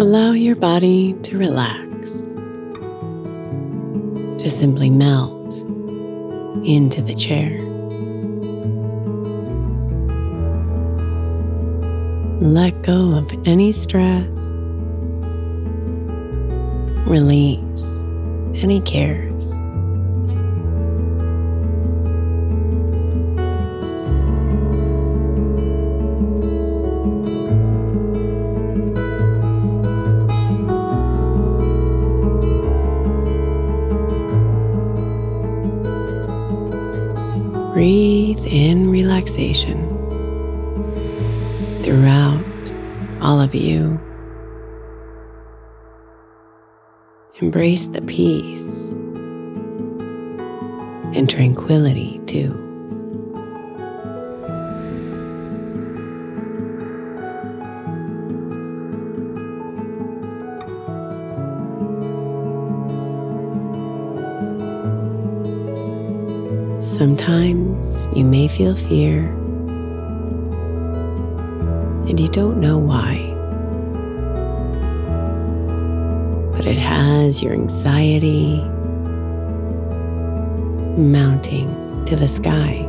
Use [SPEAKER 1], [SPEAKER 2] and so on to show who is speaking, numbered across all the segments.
[SPEAKER 1] Allow your body to relax, to simply melt into the chair. Let go of any stress. Release any cares. Breathe in relaxation throughout all of you. Embrace the peace and tranquility too. Sometimes you may feel fear and you don't know why. But it has your anxiety mounting to the sky.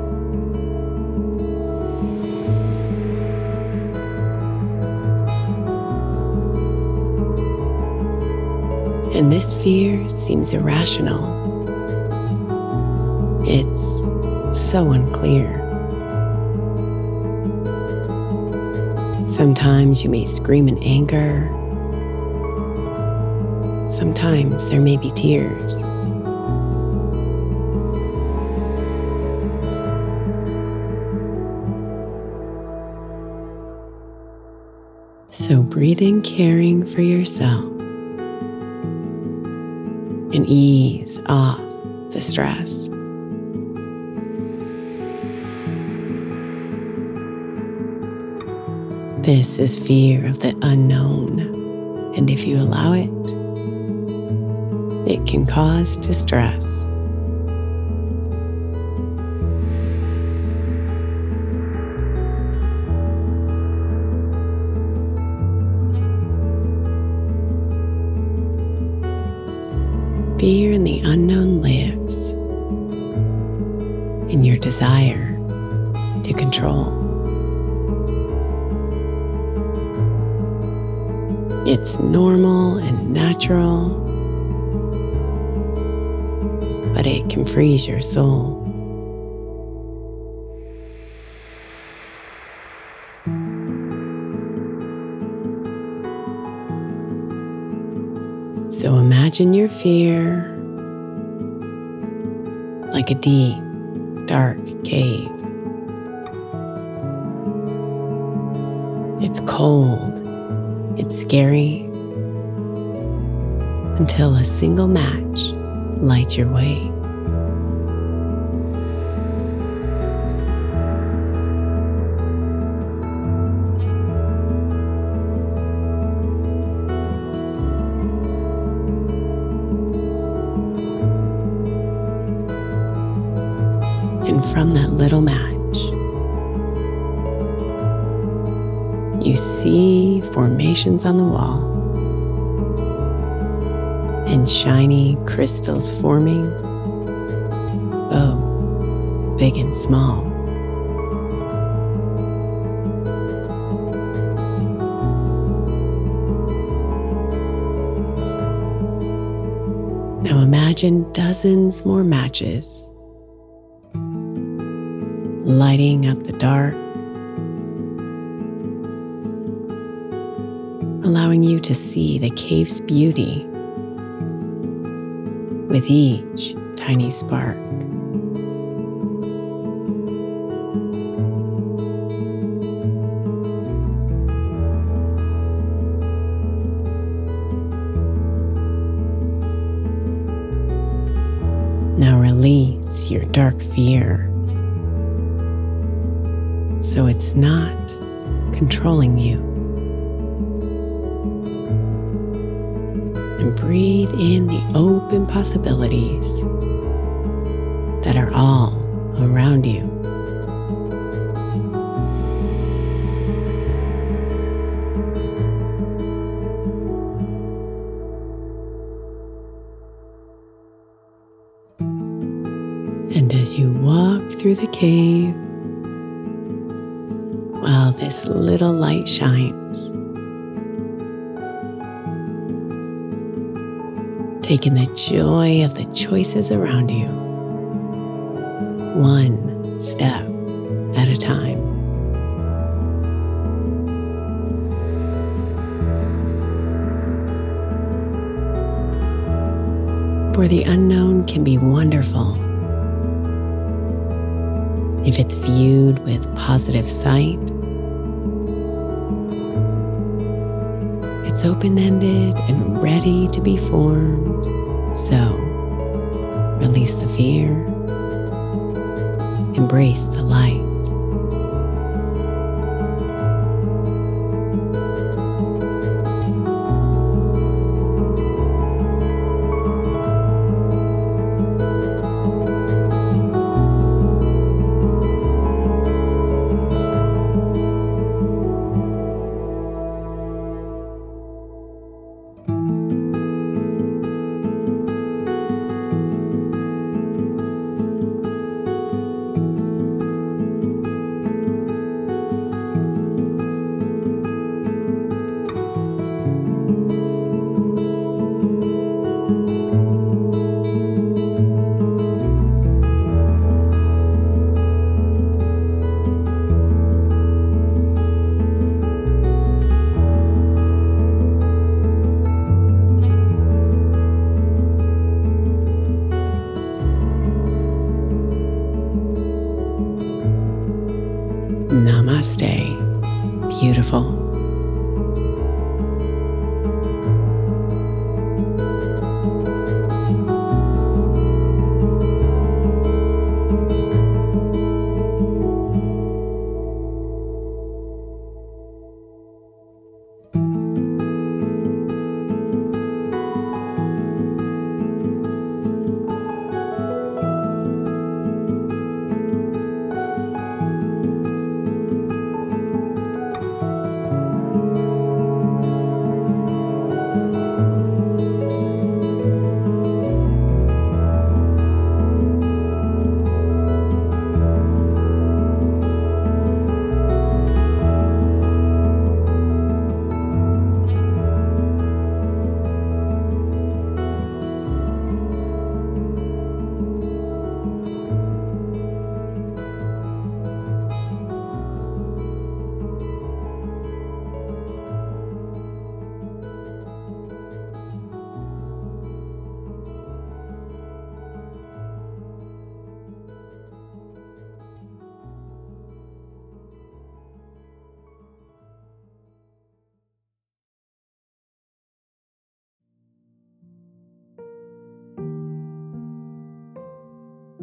[SPEAKER 1] And this fear seems irrational. It's so unclear. Sometimes you may scream in anger. Sometimes there may be tears. So breathe in caring for yourself and ease off the stress. This is fear of the unknown, and if you allow it, it can cause distress. Fear in the unknown lives in your desire to control. It's normal and natural, but it can freeze your soul. So imagine your fear like a deep, dark cave. It's cold it's scary until a single match lights your way. and from that little match. You see formations on the wall and shiny crystals forming, both big and small. Now imagine dozens more matches lighting up the dark, allowing you to see the cave's beauty with each tiny spark. Now release your dark fear so it's not controlling you. And breathe in the open possibilities that are all around you. And as you walk through the cave, while this little light shines, taking the joy of the choices around you, one step at a time. For the unknown can be wonderful if it's viewed with positive sight. It's open ended and ready to be formed so, release the fear, embrace the light. 그.